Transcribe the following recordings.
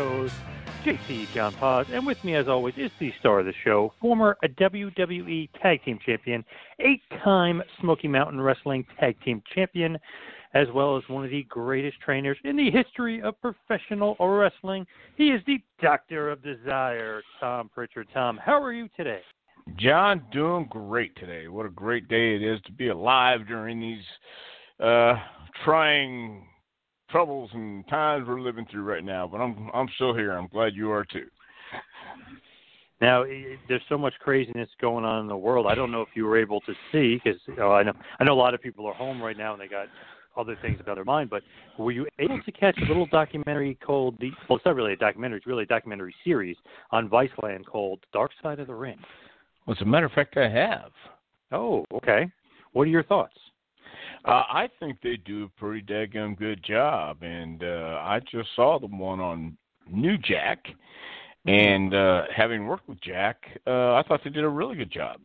I am your host, JC John Paz, and with me, as always, is the star of the show, former WWE Tag Team Champion, eight-time Smoky Mountain Wrestling Tag Team Champion, as well as one of the greatest trainers in the history of professional wrestling. He is the Doctor of Desire, Tom Pritchard. Tom, how are you today? John, doing great today. What a great day it is to be alive during these uh, trying troubles and times we're living through right now. But I'm I'm still here. I'm glad you are too. Now, i- there's so much craziness going on in the world. I don't know if you were able to see because you know, I know I know a lot of people are home right now and they got other things about their mind. But were you able to catch a little documentary called the? Well, it's not really a documentary. It's really a documentary series on Viceland called Dark Side of the Ring. Well, as a matter of fact, I have. Oh, okay. What are your thoughts? Uh, I think they do a pretty daggum good job, and uh, I just saw the one on New Jack, and uh, having worked with Jack, uh, I thought they did a really good job.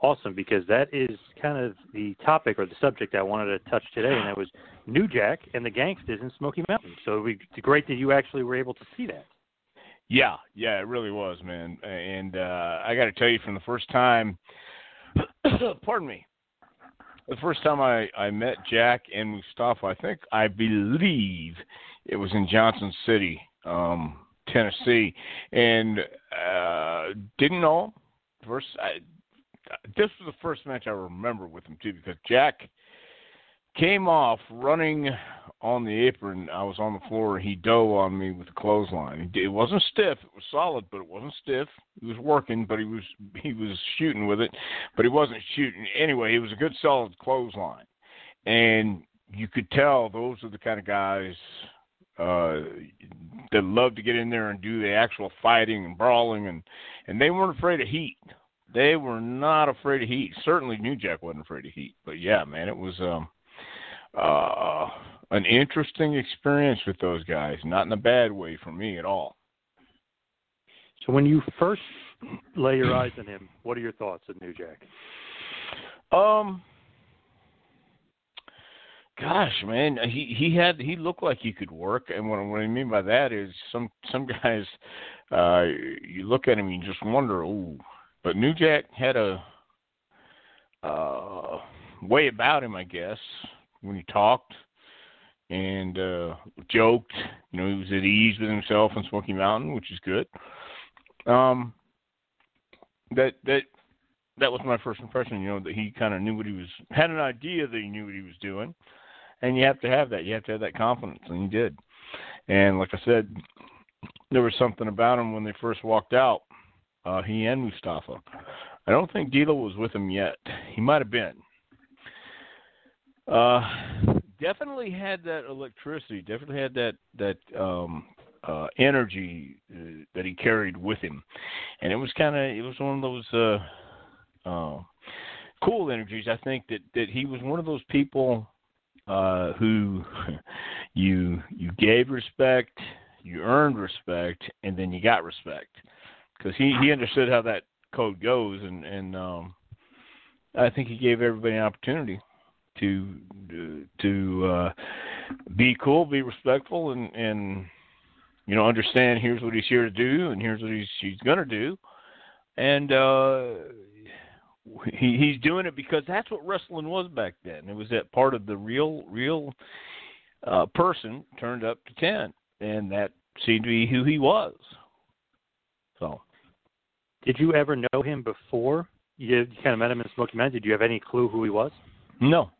Awesome, because that is kind of the topic or the subject I wanted to touch today, and that was New Jack and the gangsters in Smoky Mountain. So it would be great that you actually were able to see that. Yeah, yeah, it really was, man. And uh, I got to tell you, from the first time, pardon me, the first time I I met Jack and Mustafa, I think I believe it was in Johnson City, um, Tennessee, and uh, didn't know first. I, this was the first match I remember with him too, because Jack came off running on the apron. I was on the floor. He dove on me with a clothesline. He It wasn't stiff. It was solid, but it wasn't stiff. He was working, but he was he was shooting with it, but he wasn't shooting anyway. It was a good solid clothesline, and you could tell those are the kind of guys uh that love to get in there and do the actual fighting and brawling and and they weren't afraid of heat they were not afraid of heat certainly new jack wasn't afraid of heat but yeah man it was um uh an interesting experience with those guys. Not in a bad way for me at all. So when you first lay your eyes on him, what are your thoughts of New Jack? Um, gosh, man, he he had he looked like he could work, and what what I mean by that is some some guys, uh, you look at him, and you just wonder, ooh, but New Jack had a uh way about him, I guess, when he talked and uh joked. You know, he was at ease with himself in Smoky Mountain, which is good. Um, that that that was my first impression. You know that he kind of knew what he was, had an idea that he knew what he was doing, and you have to have that. You have to have that confidence, and he did. And like I said, there was something about him when they first walked out. Uh, he and Mustafa. I don't think D'Lo was with him yet. He might have been. Uh, definitely had that electricity. Definitely had that that um, uh, energy uh, that he carried with him, and it was kind of it was one of those. Uh, uh, cool energies. I think that that he was one of those people uh, who you you gave respect, you earned respect, and then you got respect because he he understood how that code goes, and and um, I think he gave everybody an opportunity to to uh, be cool, be respectful, and and you know understand here's what he's here to do, and here's what he's he's gonna do, and uh, he he's doing it because that's what wrestling was back then. It was that part of the real real uh, person turned up to ten, and that seemed to be who he was. So, did you ever know him before you, you kind of met him in Smoky Mountain? Did you have any clue who he was? No,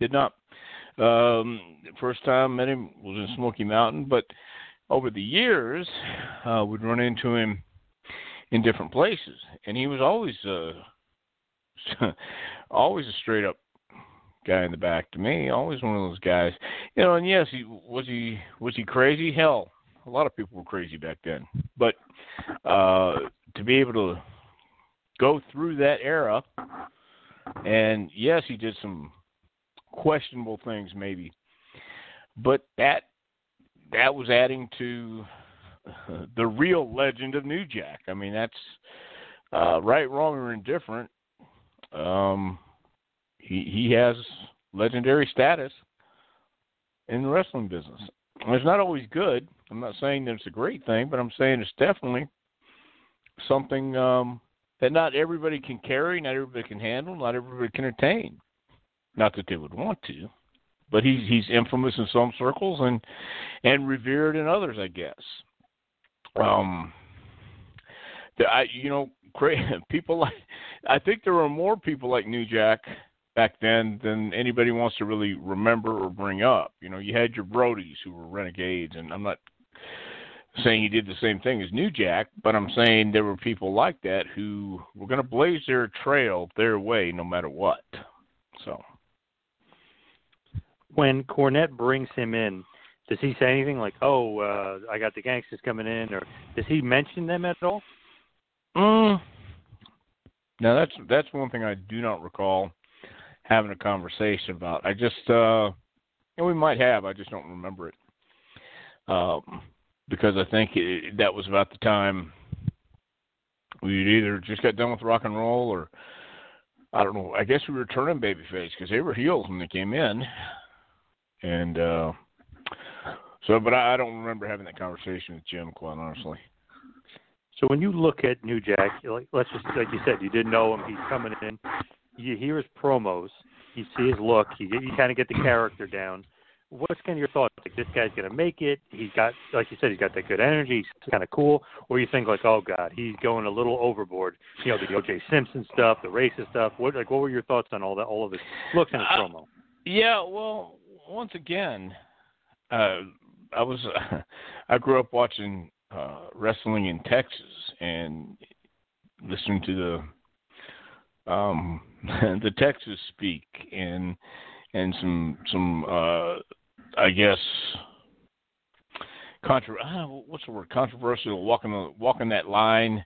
did not. Um, first time met him was in Smoky Mountain, but over the years, uh, we'd run into him in different places, and he was always uh, always a straight up guy in the back to me. Always one of those guys, you know. And yes, he was he was he crazy? Hell, a lot of people were crazy back then. But uh, to be able to go through that era, and yes, he did some questionable things maybe, but that that was adding to the real legend of New Jack. I mean, that's uh, right, wrong, or indifferent. Um, he he has legendary status in the wrestling business. It's not always good. I'm not saying that it's a great thing, but I'm saying it's definitely something um, that not everybody can carry, not everybody can handle, not everybody can attain. Not that they would want to, but he's he's infamous in some circles and and revered in others, I guess. Um, the, I you know people like I think there were more people like New Jack back then than anybody wants to really remember or bring up. You know, you had your Brodies who were renegades, and I'm not saying he did the same thing as New Jack, but I'm saying there were people like that who were going to blaze their trail their way no matter what. So when Cornette brings him in, does he say anything like, "Oh, uh, I got the gangsters coming in," or does he mention them at all? Mm. Now that's that's one thing I do not recall having a conversation about. I just, uh, and we might have, I just don't remember it. Um, because I think it, that was about the time we either just got done with rock and roll or I don't know. I guess we were turning babyface because they were heels when they came in, and uh, so. But I, I don't remember having that conversation with Jim, quite honestly. So when you look at New Jack, like let's just like you said, you didn't know him. He's coming in. You hear his promos. You see his look. You you kind of get the character down what's kind of your thoughts? Like this guy's gonna make it. He's got, like you said, he's got that good energy. He's kind of cool. Or you think like, oh god, he's going a little overboard. You know, the O.J. Simpson stuff, the racist stuff. What like, what were your thoughts on all that, all of his looks and his uh, promo? Yeah, well, once again, uh, I was, uh, I grew up watching uh, wrestling in Texas and listening to the um the Texas speak and and some some uh I guess contra what's the word controversial walking the walking that line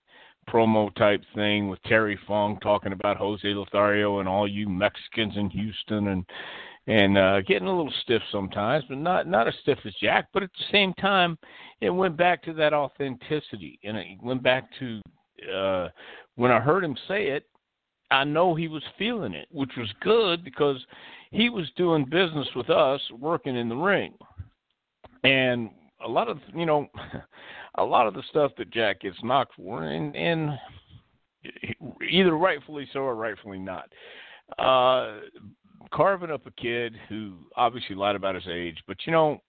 promo type thing with Terry Funk talking about Jose Lothario and all you Mexicans in Houston and and uh getting a little stiff sometimes, but not not as stiff as Jack, but at the same time it went back to that authenticity and it went back to uh when I heard him say it, I know he was feeling it, which was good because he was doing business with us working in the ring. And a lot of you know a lot of the stuff that Jack gets knocked for and and either rightfully so or rightfully not. Uh carving up a kid who obviously lied about his age, but you know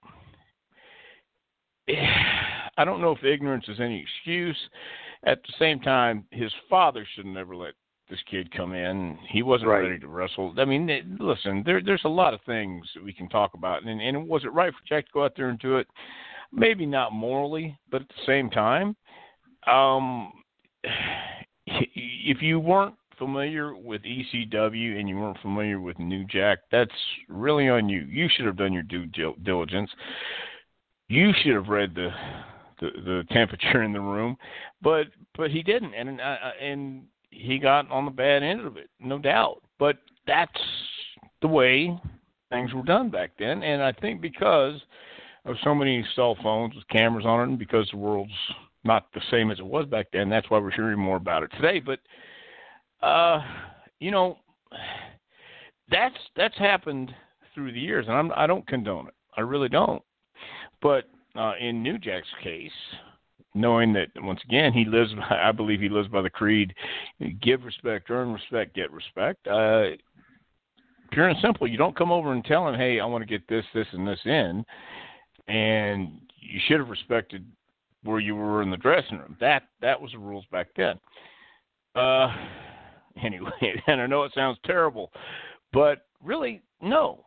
I don't know if ignorance is any excuse. At the same time, his father should never let this kid come in. He wasn't right. ready to wrestle. I mean, listen, there, there's a lot of things that we can talk about. And, and was it right for Jack to go out there and do it? Maybe not morally, but at the same time, um, if you weren't familiar with ECW and you weren't familiar with New Jack, that's really on you. You should have done your due diligence. You should have read the the, the temperature in the room, but but he didn't, and uh, and he got on the bad end of it, no doubt. But that's the way things were done back then, and I think because of so many cell phones with cameras on it, and because the world's not the same as it was back then, that's why we're hearing more about it today. But uh, you know, that's that's happened through the years, and I'm, I don't condone it. I really don't. But uh, in New Jack's case, knowing that once again he lives, by, I believe he lives by the creed: give respect, earn respect, get respect. Uh, pure and simple. You don't come over and tell him, "Hey, I want to get this, this, and this in," and you should have respected where you were in the dressing room. That that was the rules back then. Uh, anyway, and I know it sounds terrible, but really, no.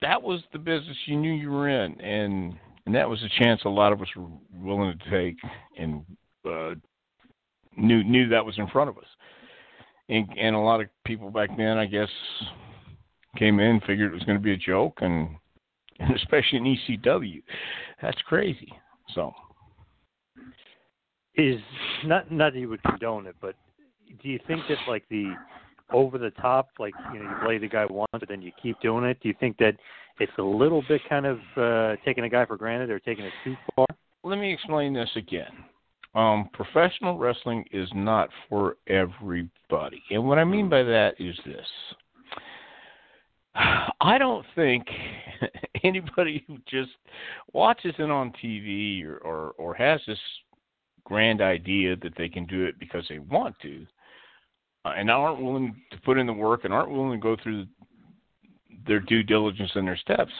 That was the business you knew you were in, and and that was a chance a lot of us were willing to take, and uh, knew knew that was in front of us. And, and a lot of people back then, I guess, came in, figured it was going to be a joke, and, and especially in ECW, that's crazy. So, is not not that you would condone it, but do you think that like the over the top, like you know, you play the guy once, but then you keep doing it? Do you think that it's a little bit kind of uh, taking a guy for granted or taking it too far? Let me explain this again. Um, professional wrestling is not for everybody, and what I mean by that is this. I don't think anybody who just watches it on TV or, or, or has this grand idea that they can do it because they want to, and aren't willing to put in the work and aren't willing to go through their due diligence and their steps,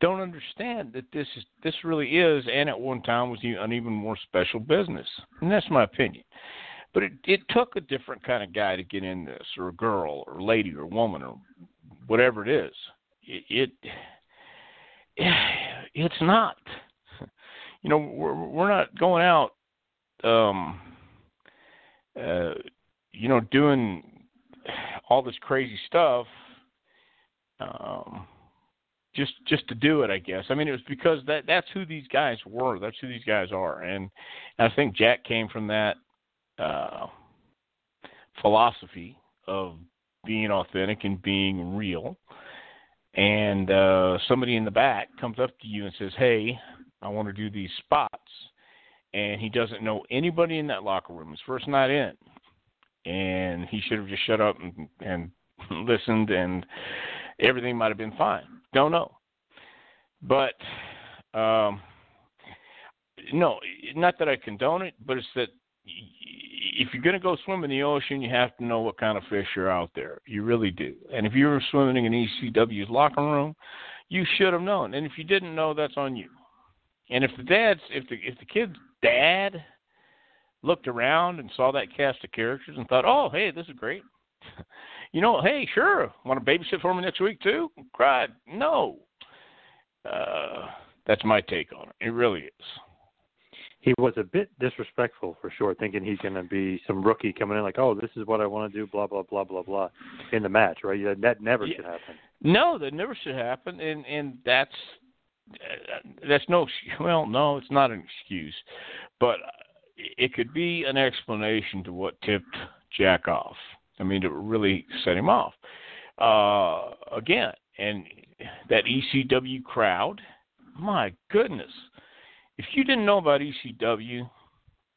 don't understand that this is this really is, and at one time was an even more special business, and that's my opinion. But it it took a different kind of guy to get in this, or a girl, or lady, or woman, or whatever it is. It, it it's not. You know, we're we're not going out um, uh, you know, doing all this crazy stuff, um, just just to do it, I guess. I mean, it was because that that's who these guys were. That's who these guys are, and I think Jack came from that uh, philosophy of being authentic and being real. And uh, somebody in the back comes up to you and says, "Hey, I want to do these spots." and he doesn't know anybody in that locker room. His first night in, and he should have just shut up and, and listened, and everything might have been fine. Don't know, but um, no, not that I condone it, but it's that if you're going to go swim in the ocean, you have to know what kind of fish are out there. You really do. And if you were swimming in ECW's locker room, you should have known. And if you didn't know, that's on you. And if the dad's if the if the kid's dad looked around and saw that cast of characters and thought, "Oh, hey, this is great." you know, hey, sure, want to babysit for me next week too? Cried, no. Uh, that's my take on it. It really is. He was a bit disrespectful for sure, thinking he's going to be some rookie coming in like, "Oh, this is what I want to do," blah blah blah blah blah, in the match, right? That never yeah. should happen. No, that never should happen, and and that's that's no well no it's not an excuse but it could be an explanation to what tipped jack off i mean to really set him off uh again and that ecw crowd my goodness if you didn't know about ecw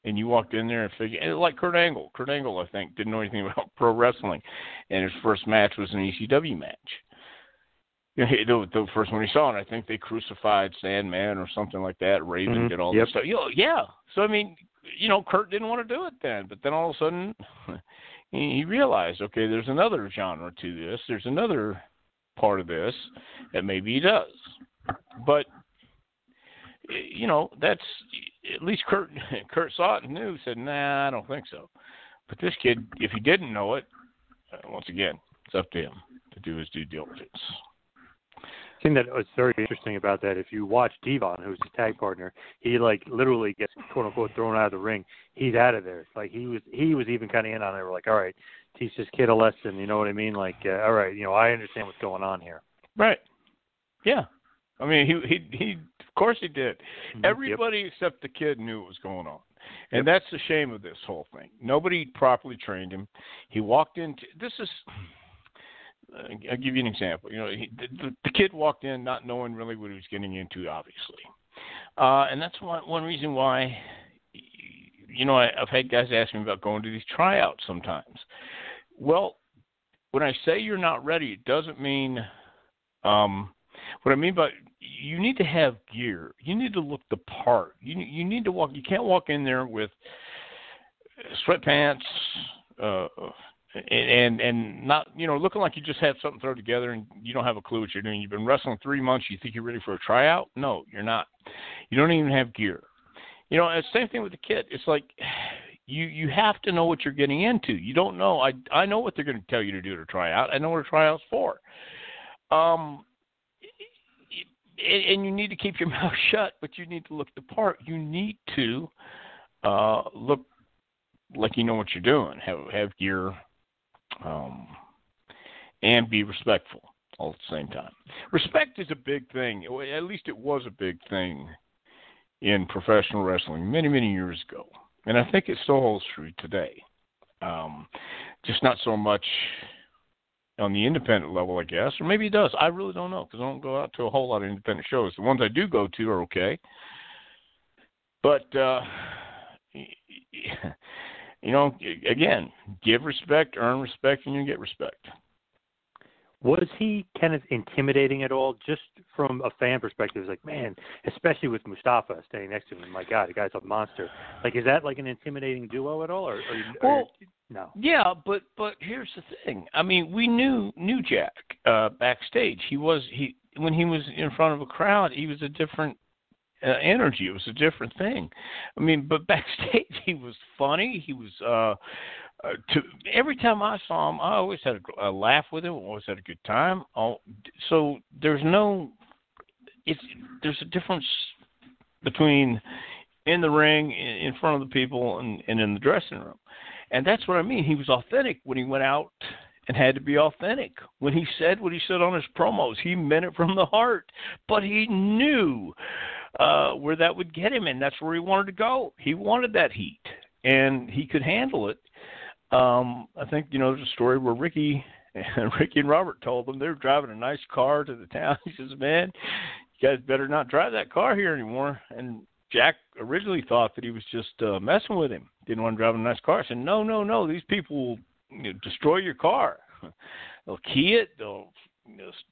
and you walked in there and figured like kurt angle kurt angle i think didn't know anything about pro wrestling and his first match was an ecw match you know, the, the first one he saw, and I think they crucified Sandman or something like that. Raven mm-hmm. did all yep. this stuff. You know, yeah. So I mean, you know, Kurt didn't want to do it then, but then all of a sudden he realized, okay, there's another genre to this. There's another part of this that maybe he does. But you know, that's at least Kurt Kurt saw it and knew. Said, nah, I don't think so. But this kid, if he didn't know it, uh, once again, it's up to him to do his due diligence thing that was very interesting about that, if you watch Devon, who's his tag partner, he like literally gets quote unquote thrown out of the ring. He's out of there. Like he was, he was even kind of in on it. We're like, all right, teach this kid a lesson. You know what I mean? Like, uh, all right, you know, I understand what's going on here. Right. Yeah. I mean, he he he. Of course he did. Mm-hmm. Everybody yep. except the kid knew what was going on. And yep. that's the shame of this whole thing. Nobody properly trained him. He walked into this is I'll give you an example. You know, he, the, the kid walked in not knowing really what he was getting into, obviously, uh, and that's one one reason why. You know, I, I've had guys ask me about going to these tryouts sometimes. Well, when I say you're not ready, it doesn't mean. Um, what I mean by you need to have gear. You need to look the part. You you need to walk. You can't walk in there with sweatpants, uh, and and not you know looking like you just had something thrown together and you don't have a clue what you're doing. You've been wrestling three months. You think you're ready for a tryout? No, you're not. You don't even have gear. You know, the same thing with the kit. It's like you you have to know what you're getting into. You don't know. I I know what they're going to tell you to do to try out. I know what a tryout's for. Um, and you need to keep your mouth shut, but you need to look the part. You need to uh, look like you know what you're doing. Have have gear, um, and be respectful all at the same time. Respect is a big thing. At least it was a big thing in professional wrestling many many years ago, and I think it still holds true today. Um, just not so much on the independent level, I guess, or maybe it does. I really don't know because I don't go out to a whole lot of independent shows. The ones I do go to are okay, but uh, you know, again, give respect, earn respect, and you get respect. Was he kind of intimidating at all, just from a fan perspective? It's like, man, especially with Mustafa staying next to him. My God, the guy's a monster. Like, is that like an intimidating duo at all, or, or, well, or no? Yeah, but but here's the thing. I mean, we knew knew Jack uh, backstage. He was he when he was in front of a crowd, he was a different uh, energy. It was a different thing. I mean, but backstage he was funny. He was uh, uh to every time I saw him, I always had a, a laugh with him. Always had a good time. Oh, so there's no it's there's a difference between in the ring in front of the people and, and in the dressing room. And that's what I mean. He was authentic when he went out and had to be authentic. When he said what he said on his promos, he meant it from the heart. But he knew uh, where that would get him, and that's where he wanted to go. He wanted that heat, and he could handle it. Um, I think you know there's a story where Ricky and Ricky and Robert told them they were driving a nice car to the town. He says, "Man, you guys better not drive that car here anymore." And Jack originally thought that he was just uh, messing with him. Didn't want to drive a nice car. I said, "No, no, no. These people will you know, destroy your car. they'll key it. They'll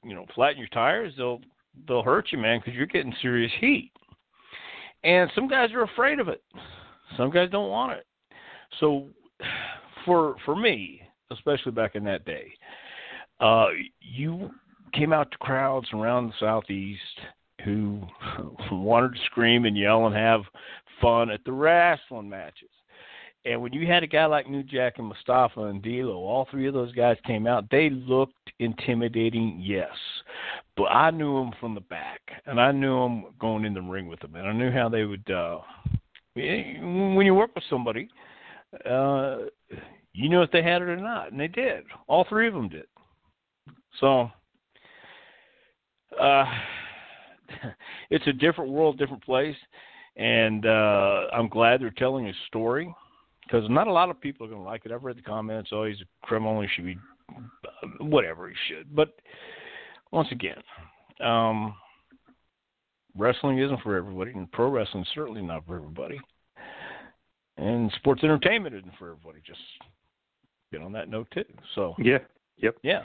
you know flatten your tires. They'll they'll hurt you, man, because you're getting serious heat. And some guys are afraid of it. Some guys don't want it. So, for for me, especially back in that day, uh, you came out to crowds around the southeast who wanted to scream and yell and have fun at the wrestling matches. And when you had a guy like New Jack and Mustafa and D'Lo, all three of those guys came out. They looked intimidating, yes, but I knew them from the back, and I knew them going in the ring with them, and I knew how they would. uh When you work with somebody, uh you know if they had it or not, and they did. All three of them did. So, uh it's a different world, different place, and uh I'm glad they're telling a story because not a lot of people are going to like it. I've read the comments. Oh, he's a criminal. He should be whatever he should. But once again, um, wrestling isn't for everybody, and pro wrestling certainly not for everybody. And sports entertainment isn't for everybody. Just get on that note too. So yeah, yep, yeah.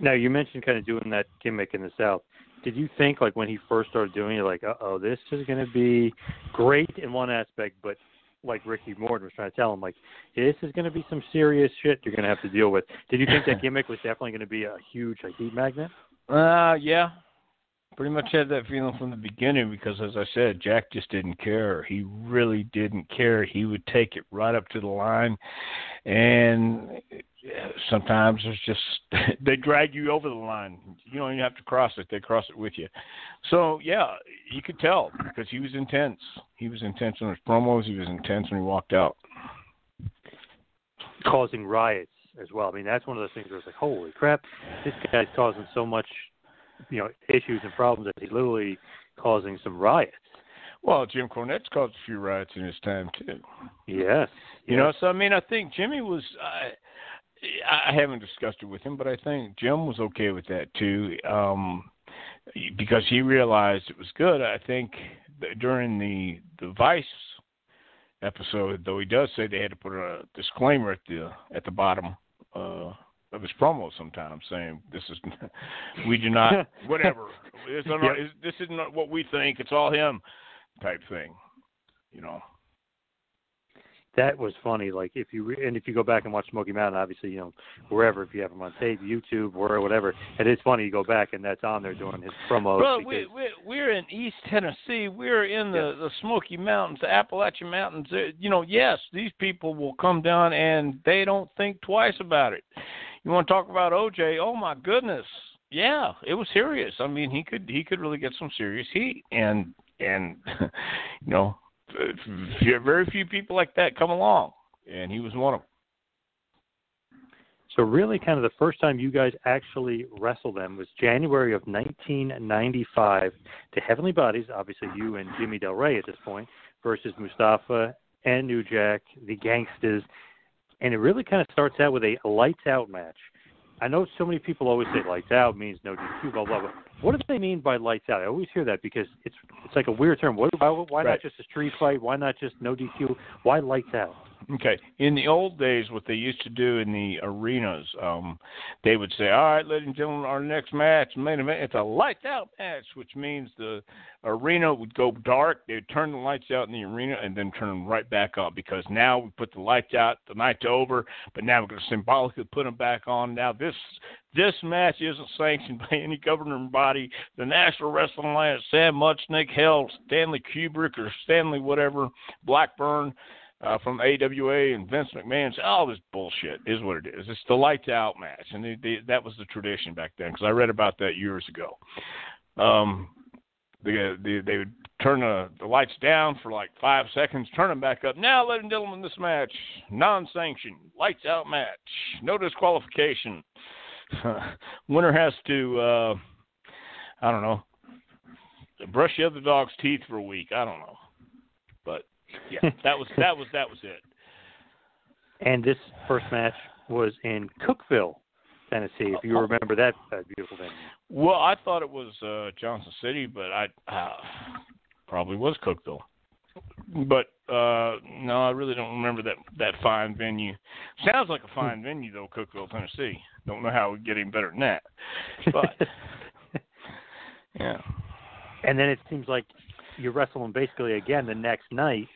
Now you mentioned kind of doing that gimmick in the South. Did you think like when he first started doing it, like, uh oh, this is going to be great in one aspect, but like Ricky Morton was trying to tell him, like this is going to be some serious shit you're going to have to deal with. Did you think that gimmick was definitely going to be a huge like heat magnet? Uh, yeah. Pretty much had that feeling from the beginning because, as I said, Jack just didn't care. He really didn't care. He would take it right up to the line, and sometimes it's just they drag you over the line. You don't even have to cross it; they cross it with you. So yeah, you could tell because he was intense. He was intense on his promos. He was intense when he walked out, causing riots as well. I mean, that's one of those things where it's like, holy crap, this guy's causing so much, you know, issues and problems that he's literally causing some riots. Well, Jim Cornette's caused a few riots in his time too. Yes. You yes. know, so I mean, I think Jimmy was. Uh, I haven't discussed it with him, but I think Jim was okay with that too, um, because he realized it was good. I think during the the Vice episode, though he does say they had to put a disclaimer at the at the bottom uh, of his promos sometimes, saying this is we do not whatever this, not, Yep. this isn't what we think. It's all him type thing. You know. That was funny. Like if you re- and if you go back and watch Smoky Mountain, obviously you know wherever if you have him on tape, YouTube or whatever, and it's funny. You go back and that's on there doing his promos. Bro, because, we, we we're in East Tennessee. We're in the the Smoky Mountains, the Appalachian Mountains. Uh, You know, yes, these people will come down and they don't think twice about it. You want to talk about OJ? Oh my goodness, yeah, it was serious. I mean, he could he could really get some serious heat, and and you know, very few people like that come along, and he was one of them. So really, kind of the first time you guys actually wrestled them was January of 1995 to Heavenly Bodies. Obviously, you and Jimmy Del Rey at this point versus Mustafa and New Jack, the Gangsters, and it really kind of starts out with a lights out match. I know so many people always say lights out means no DQ, blah blah blah. What do they mean by lights out? I always hear that because it's it's like a weird term. What, why, why Right. not just a street fight? Why not just no DQ? Why lights out? Okay. In the old days, what they used to do in the arenas, um, they would say, "All right, ladies and gentlemen, our next match, main event, it's a lights out match," which means the arena would go dark. They would turn the lights out in the arena and then turn them right back on because now we put the lights out, the night's over, but now we're going to symbolically put them back on. Now this this match isn't sanctioned by any governing body. The National Wrestling Alliance, Sam Muchnick, hell, Stanley Kubrick or Stanley whatever, Blackburn uh, from AWA and Vince McMahon. said, All this bullshit is what it is. It's the lights out match, and they, they, that was the tradition back then because I read about that years ago. Um, they, they they would turn the, the lights down for like five seconds, turn them back up. Now, ladies and gentlemen, this match non-sanctioned, lights out match, no disqualification. Winner has to, uh, I don't know, brush the other dog's teeth for a week. I don't know, yeah, that was that was that was it. And this first match was in Cookeville, Tennessee. If you remember that uh, beautiful venue. Well, I thought it was uh, Johnson City, but I uh, probably was Cookeville. But uh no, I really don't remember that that fine venue. Sounds like a fine venue though, Cookeville, Tennessee. Don't know how we get any better than that. But yeah. and then it seems like you're wrestling basically again the next night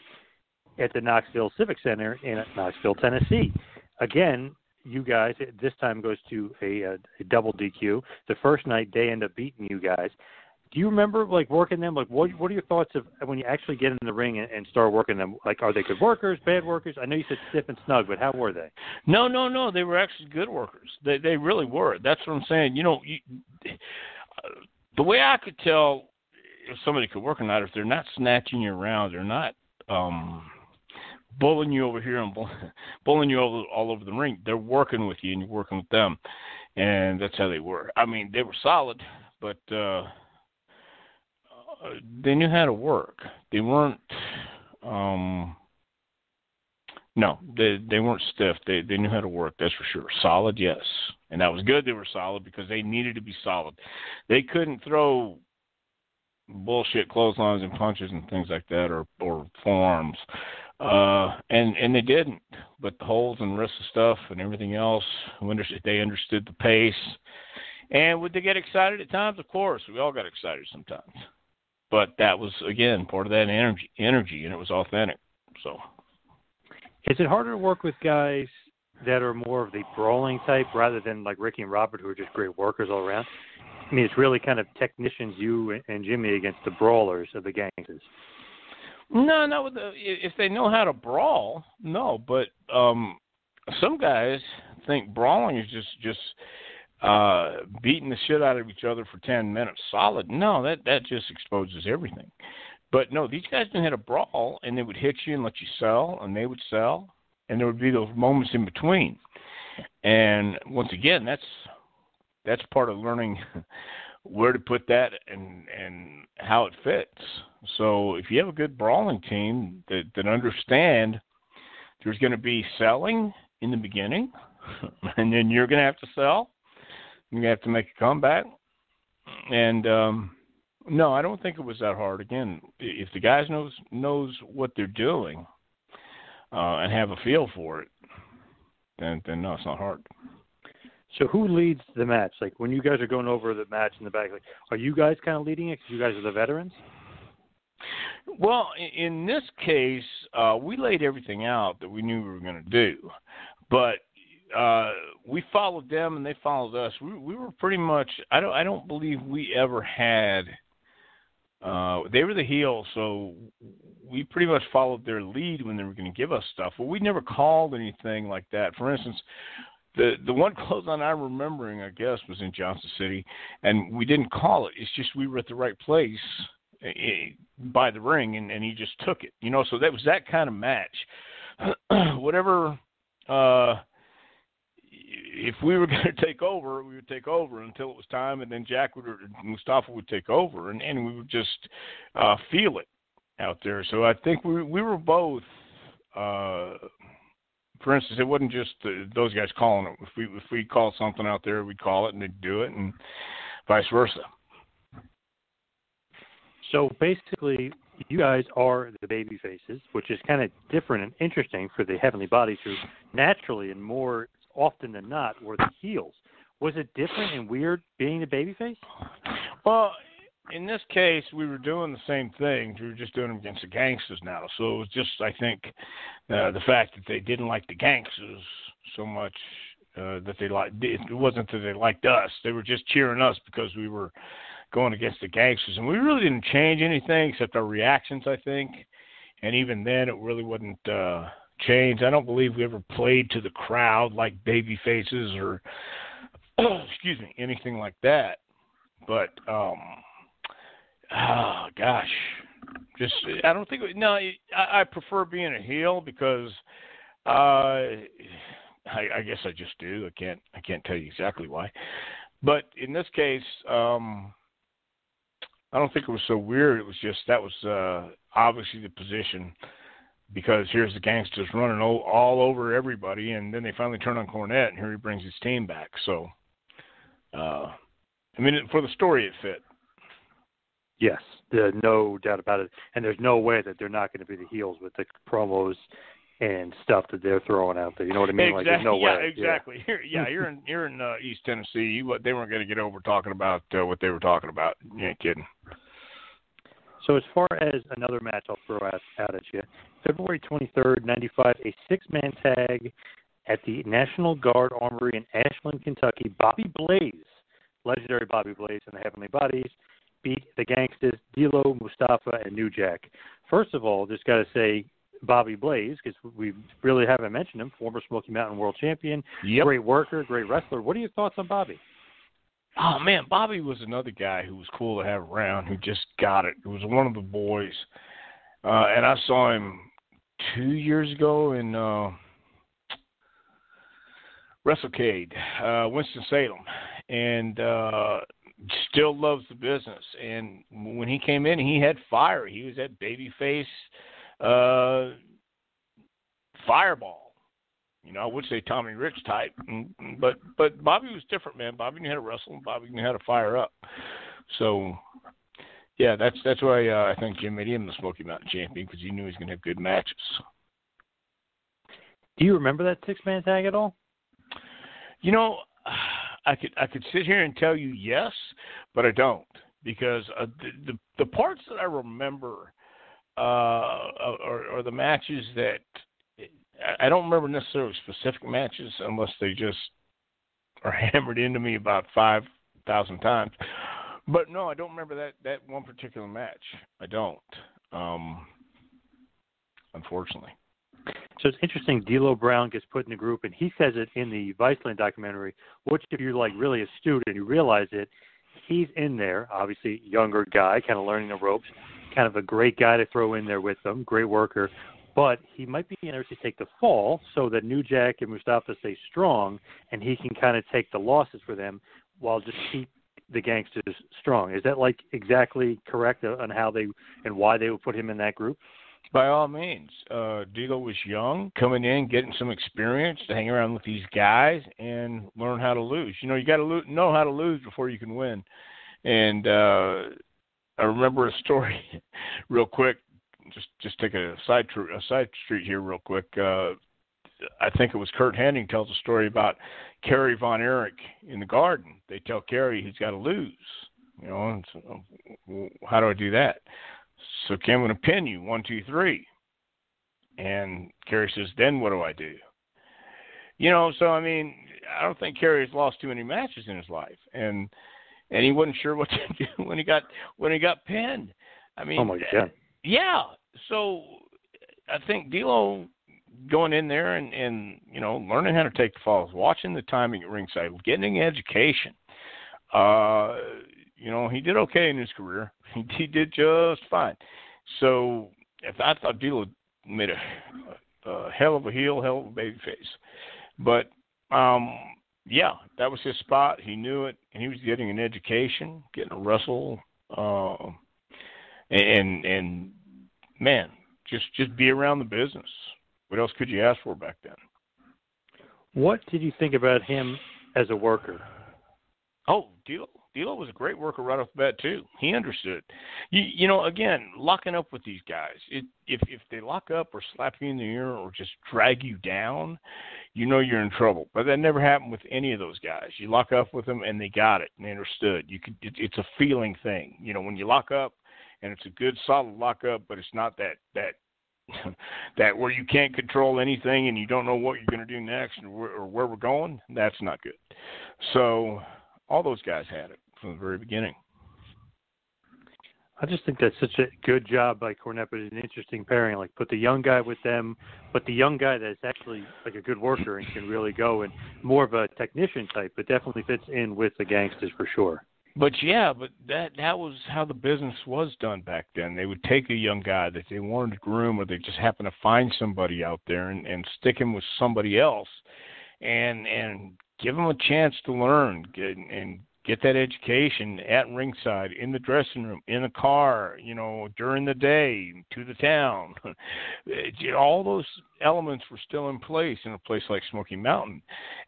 at the Knoxville Civic Center in Knoxville, Tennessee. Again, you guys this time goes to a, a, double DQ. The first night they end up beating you guys. Do you remember like working them? Like, what what are your thoughts of when you actually get in the ring and, and start working them? Like, are they good workers, bad workers? I know you said stiff and snug, but how were they? No, no, no. They were actually good workers. They they really were. That's what I'm saying. You know, you, the way I could tell if somebody could work or not, if they're not snatching you around, they're not um bullying you over here and bull- bullying you all, all over the ring. They're working with you and you're working with them, and that's how they were. I mean, they were solid, but uh, uh they knew how to work. They weren't. um no, they they weren't stiff. They they knew how to work. That's for sure. Solid, yes, and that was good. They were solid because they needed to be solid. They couldn't throw bullshit clotheslines and punches and things like that, or or forearms, uh, and and they didn't. But the holds and the rest wrist stuff and everything else, they understood the pace. And would they get excited at times? Of course, we all got excited sometimes. But that was again part of that energy, energy, and it was authentic. So. Is it harder to work with guys that are more of the brawling type rather than like Ricky and Robert, who are just great workers all around? I mean, it's really kind of technicians, you and Jimmy, against the brawlers of the gangsters. No, no. the- If they know how to brawl, no. But um, some guys think brawling is just just uh, beating the shit out of each other for ten minutes solid. No, that that just exposes everything. But no, these guys didn't how a brawl, and they would hit you and let you sell, and they would sell, and there would be those moments in between. And once again, that's that's part of learning where to put that and and how it fits. So if you have a good brawling team that that understand there's going to be selling in the beginning, and then you're going to have to sell. You're going to have to make a comeback. And um no, I don't think it was that hard. Again, if the guys knows knows what they're doing uh, and have a feel for it, then then no, it's not hard. So who leads the match? Like when you guys are going over the match in the back, like are you guys kind of leading it because you guys are the veterans? Well, in this case, uh, we laid everything out that we knew we were going to do, but uh, we followed them and they followed us. We, we were pretty much. I don't. I don't believe we ever had. Uh, they were the heel, so we pretty much followed their lead when they were going to give us stuff. But we never called anything like that. For instance, the the one clothesline I'm remembering, I guess, was in Johnson City, and we didn't call it. It's just we were at the right place eh, by the ring, and, and he just took it. You know, so that was that kind of match. Whatever. Uh, if we were going to take over, we would take over until it was time, and then Jack would, or Mustafa would take over, and, and we would just uh, feel it out there. So I think we we were both. Uh, for instance, it wasn't just the, those guys calling it. If we if we called something out there, we'd call it and they'd do it, and vice versa. So basically, you guys are the baby faces, which is kind of different and interesting for the Heavenly Bodies, who naturally and more often than not were the heels. Was it different and weird being the baby face? Well, in this case, we were doing the same thing. We were just doing them against the gangsters now. So it was just, I think, uh, the fact that they didn't like the gangsters so much uh, that they liked. It wasn't that they liked us. They were just cheering us because we were going against the gangsters, and we really didn't change anything except our reactions, I think. And even then, it really wouldn't uh, change. I don't believe we ever played to the crowd like baby faces or, excuse me, anything like that. But um, oh gosh, just I don't think no. I, I prefer being a heel because uh, I, I guess I just do. I can't I can't tell you exactly why, but in this case, um, I don't think it was so weird. It was just that was uh, obviously the position because here's the gangsters running all, all over everybody, and then they finally turn on Cornette, and here he brings his team back. So, uh, I mean, for the story, it fit. Yes, there's no doubt about it, and there's no way that they're not going to be the heels with the promos and stuff that they're throwing out there. You know what I mean? Exactly. Like, there's no yeah, way. Exactly. Yeah, yeah, you're in you're in uh, East Tennessee. You, they weren't going to get over talking about uh, what they were talking about. You ain't kidding. So as far as another match, I'll throw out, out at you. February 23rd, 95, a six-man tag at the National Guard Armory in Ashland, Kentucky. Bobby Blaze, legendary Bobby Blaze and the Heavenly Bodies, beat the Gangsters, D'Lo, Mustafa, and New Jack. First of all, just got to say Bobby Blaze because we really haven't mentioned him. Former Smoky Mountain World Champion, Yep. great worker, great wrestler. What are your thoughts on Bobby? Oh man, Bobby was another guy who was cool to have around. Who just got it. He was one of the boys, uh, and I saw him two years ago in uh, WrestleCade, uh, Winston Salem, and uh, still loves the business. And when he came in, he had fire. He was that baby face uh, fireball. You know, I would say Tommy Rich type, mm, but but Bobby was different, man. Bobby knew how to wrestle, and Bobby knew how to fire up. So, yeah, that's that's why uh, I think Jim made him the Smoky Mountain champion because he knew he was going to have good matches. Do you remember that six-man tag at all? You know, I could I could sit here and tell you yes, but I don't because uh, the, the the parts that I remember uh, are, are the matches that I don't remember necessarily specific matches unless they just are hammered into me about five thousand times. But no, I don't remember that that one particular match. I don't. Um, unfortunately. So it's interesting. D'Lo Brown gets put in the group, and he says it in the Viceland documentary. Which, if you're like really astute and you realize it, he's in there. Obviously, younger guy, kind of learning the ropes. Kind of a great guy to throw in there with them. Great worker, but he might be in there to take the fall so that New Jack and Mustafa stay strong, and he can kind of take the losses for them while just keep the gangsters strong. Is that like exactly correct on how they and why they would put him in that group? By all means, uh, was young, coming in, getting some experience to hang around with these guys and learn how to lose. You know, you got to lo- know how to lose before you can win. And uh, I remember a story, real quick. Just just take a side tr- a side street here, real quick. Uh, I think it was Curt Hennig tells a story about Kerry Von Erich in the Garden. They tell Kerry he's got to lose. You know, so, how do I do that? So Kim, I'm going to pin you one, two, three. And Kerry says, then what do I do? You know, so I mean, I don't think Kerry has lost too many matches in his life, and and he wasn't sure what to do when he got when he got pinned. I mean, Oh my god. yeah. So I think D'Lo going in there and and you know learning how to take the falls, watching the timing at ringside, getting education. Uh, you know he did okay in his career. He, did just fine. So if I thought D'Lo made a, a hell of a heel, hell of a baby face, but um yeah, that was his spot. He knew it, and he was getting an education, getting a wrestle, uh, and and man, just just be around the business. What else could you ask for back then? What did you think about him as a worker? Oh, D'Lo, D'Lo was a great worker right off the bat too. He understood. You you know, again, locking up with these guys. It, if if they lock up or slap you in the ear or just drag you down, you know you're in trouble. But that never happened with any of those guys. You lock up with them and they got it and they understood. You could. It, it's a feeling thing. You know, when you lock up and it's a good solid lock up, but it's not that that that where you can't control anything and you don't know what you're going to do next or where, or where we're going. That's not good. So all those guys had it from the very beginning. I just think that's such a good job by Cornette, but it's an interesting pairing. Like put the young guy with them, but the young guy that's actually like a good worker and can really go and more of a technician type, but definitely fits in with the gangsters for sure. But yeah, but that that was how the business was done back then. They would take a young guy that they wanted to groom, or they just happened to find somebody out there and, and stick him with somebody else, and and give him a chance to learn get, and get that education at ringside, in the dressing room, in the car, you know, during the day, to the town. All those elements were still in place in a place like Smoky Mountain,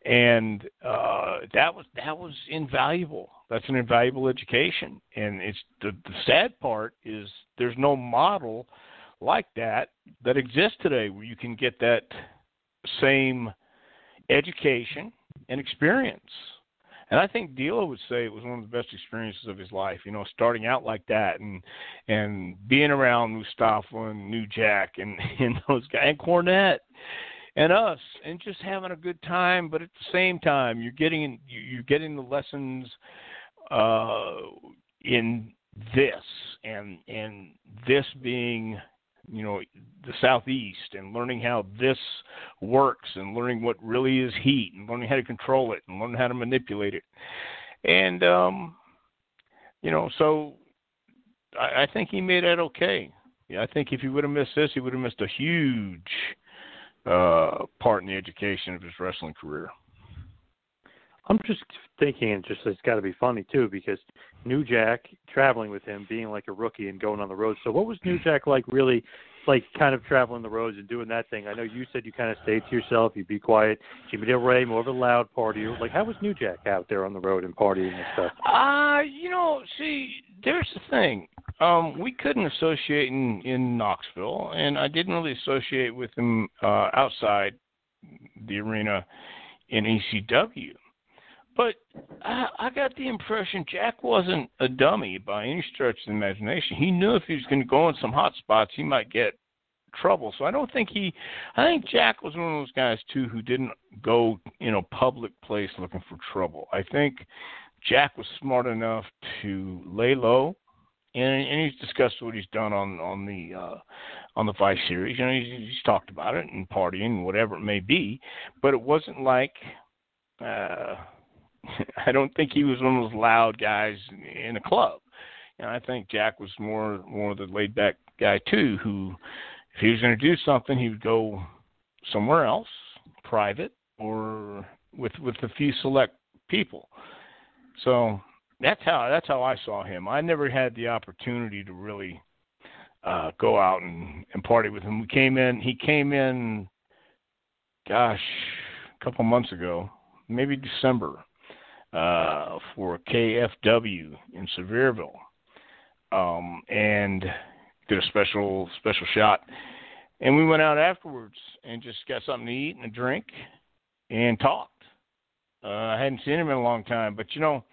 and uh, that was that was invaluable. That's an invaluable education, and it's the, the sad part is there's no model like that that exists today where you can get that same education and experience. And I think D'Lo would say it was one of the best experiences of his life. You know, starting out like that and and being around Mustafa and New Jack and and those guys and Cornette and us and just having a good time. But at the same time, you're getting you're getting the lessons uh, in this and and this being you know the southeast and learning how this works and learning what really is heat and learning how to control it and learning how to manipulate it. And um you know so i, I think he made that okay. Yeah i think if he would have missed this he would have missed a huge uh part in the education of his wrestling career I'm just thinking, and just it's got to be funny too, because New Jack traveling with him, being like a rookie and going on the road. So, what was New Jack like, really, like kind of traveling the roads and doing that thing? I know you said you kind of stayed to yourself, you'd be quiet. Jimmy Del Rey, more of a loud partier. Like, how was New Jack out there on the road and partying and stuff? Uh, you know, see, there's the thing. Um, we couldn't associate in in Knoxville, and I didn't really associate with him uh, outside the arena in ECW. But I, I got the impression Jack wasn't a dummy by any stretch of the imagination. He knew if he was going to go in some hot spots, he might get trouble. So I don't think he. I think Jack was one of those guys too who didn't go in a public place looking for trouble. I think Jack was smart enough to lay low, and, and he's discussed what he's done on on the uh, on the Vice series. You know, he's, he's talked about it and partying and whatever it may be, but it wasn't like. Uh, I don't think he was one of those loud guys in a club. And I think Jack was more more of the laid back guy too, who if he was going to do something, he would go somewhere else, private or with with a few select people. So that's how that's how I saw him. I never had the opportunity to really uh go out and, and party with him. We came in he came in gosh, a couple months ago, maybe December uh, for KFW in Sevierville, um, and did a special special shot. and we went out afterwards and just got something to eat and a drink and talked. Uh, I hadn't seen him in a long time, but you know,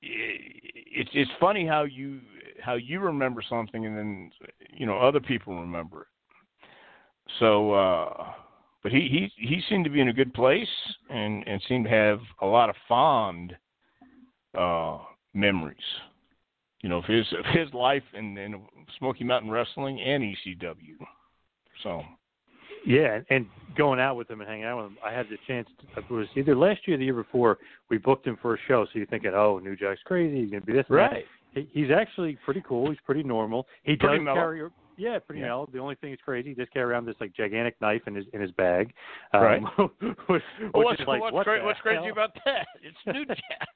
it's it's funny how you how you remember something and then you know other people remember it. So, uh, but he he he seemed to be in a good place and and seemed to have a lot of fond uh, memories. You know, of his of his life in, in Smoky Mountain Wrestling and ECW. So. Yeah, and going out with him and hanging out with him, I had the chance. To, it was either last year or the year before. We booked him for a show, so you're thinking, "Oh, New Jack's crazy. He's gonna be this." Right. He, he's actually pretty cool. He's pretty normal. He pretty does mellow. carry. Yeah, pretty Yeah. mellow. The only thing is crazy. He just carry around this like gigantic knife in his in his bag. Right. Um, which, Well, what's like, what's, what cra- what's crazy hell? about that? It's New Jack.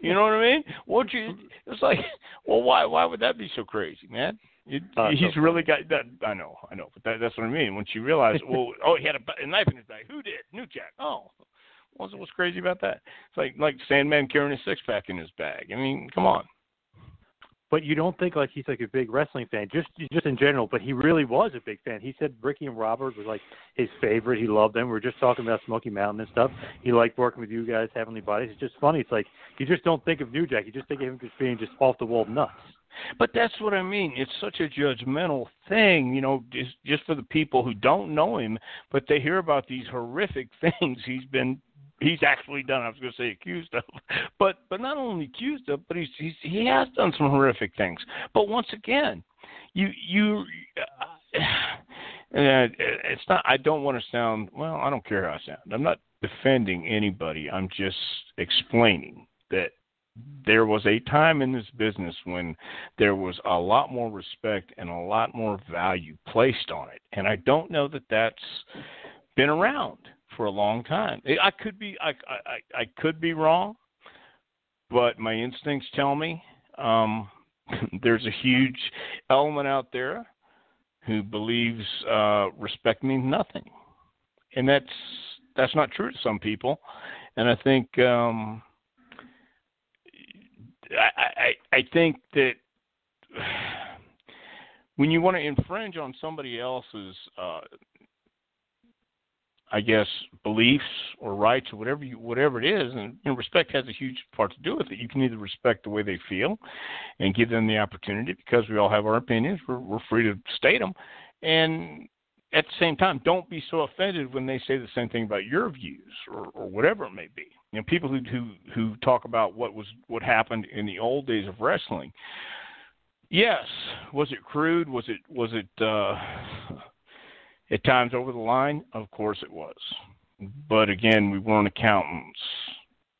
you know what I mean? What you? It's like, well, why? Why would that be so crazy, man? It, it's he's so really got that. I know, I know, but that, that's what I mean. Once you realize, well, oh, he had a, a knife in his bag. Who did? New Jack. Oh, what's what's crazy about that? It's like like Sandman carrying a six pack in his bag. I mean, come on. But you don't think like he's like a big wrestling fan, just just in general. But he really was a big fan. He said Ricky and Robert was like his favorite. He loved them. We were just talking about Smoky Mountain and stuff. He liked working with you guys, Heavenly Bodies. It's just funny. It's like you just don't think of New Jack. You just think of him just being just off the wall nuts. But that's what I mean. It's such a judgmental thing, you know, just just for the people who don't know him, but they hear about these horrific things he's been he's actually done. I was going to say accused of, but but not only accused of, but he's, he's he has done some horrific things. But once again, you you. Uh, uh, it's not. I don't want to sound. Well, I don't care how I sound. I'm not defending anybody. I'm just explaining that there was a time in this business when there was a lot more respect and a lot more value placed on it, and I don't know that that's been around for a long time. I could be I I, I could be wrong, but my instincts tell me um, there's a huge element out there who believes uh, respect means nothing, and that's that's not true to some people, and I think. Um, I, I I think that when you want to infringe on somebody else's, uh, I guess, beliefs or rights or whatever you whatever it is, and you know, respect has a huge part to do with it. You can either respect the way they feel and give them the opportunity because we all have our opinions. We're we're free to state them, and at the same time, don't be so offended when they say the same thing about your views or, or whatever it may be. You know, people who, who who talk about what was what happened in the old days of wrestling. Yes, was it crude? Was it was it uh, at times over the line? Of course it was. But again, we weren't accountants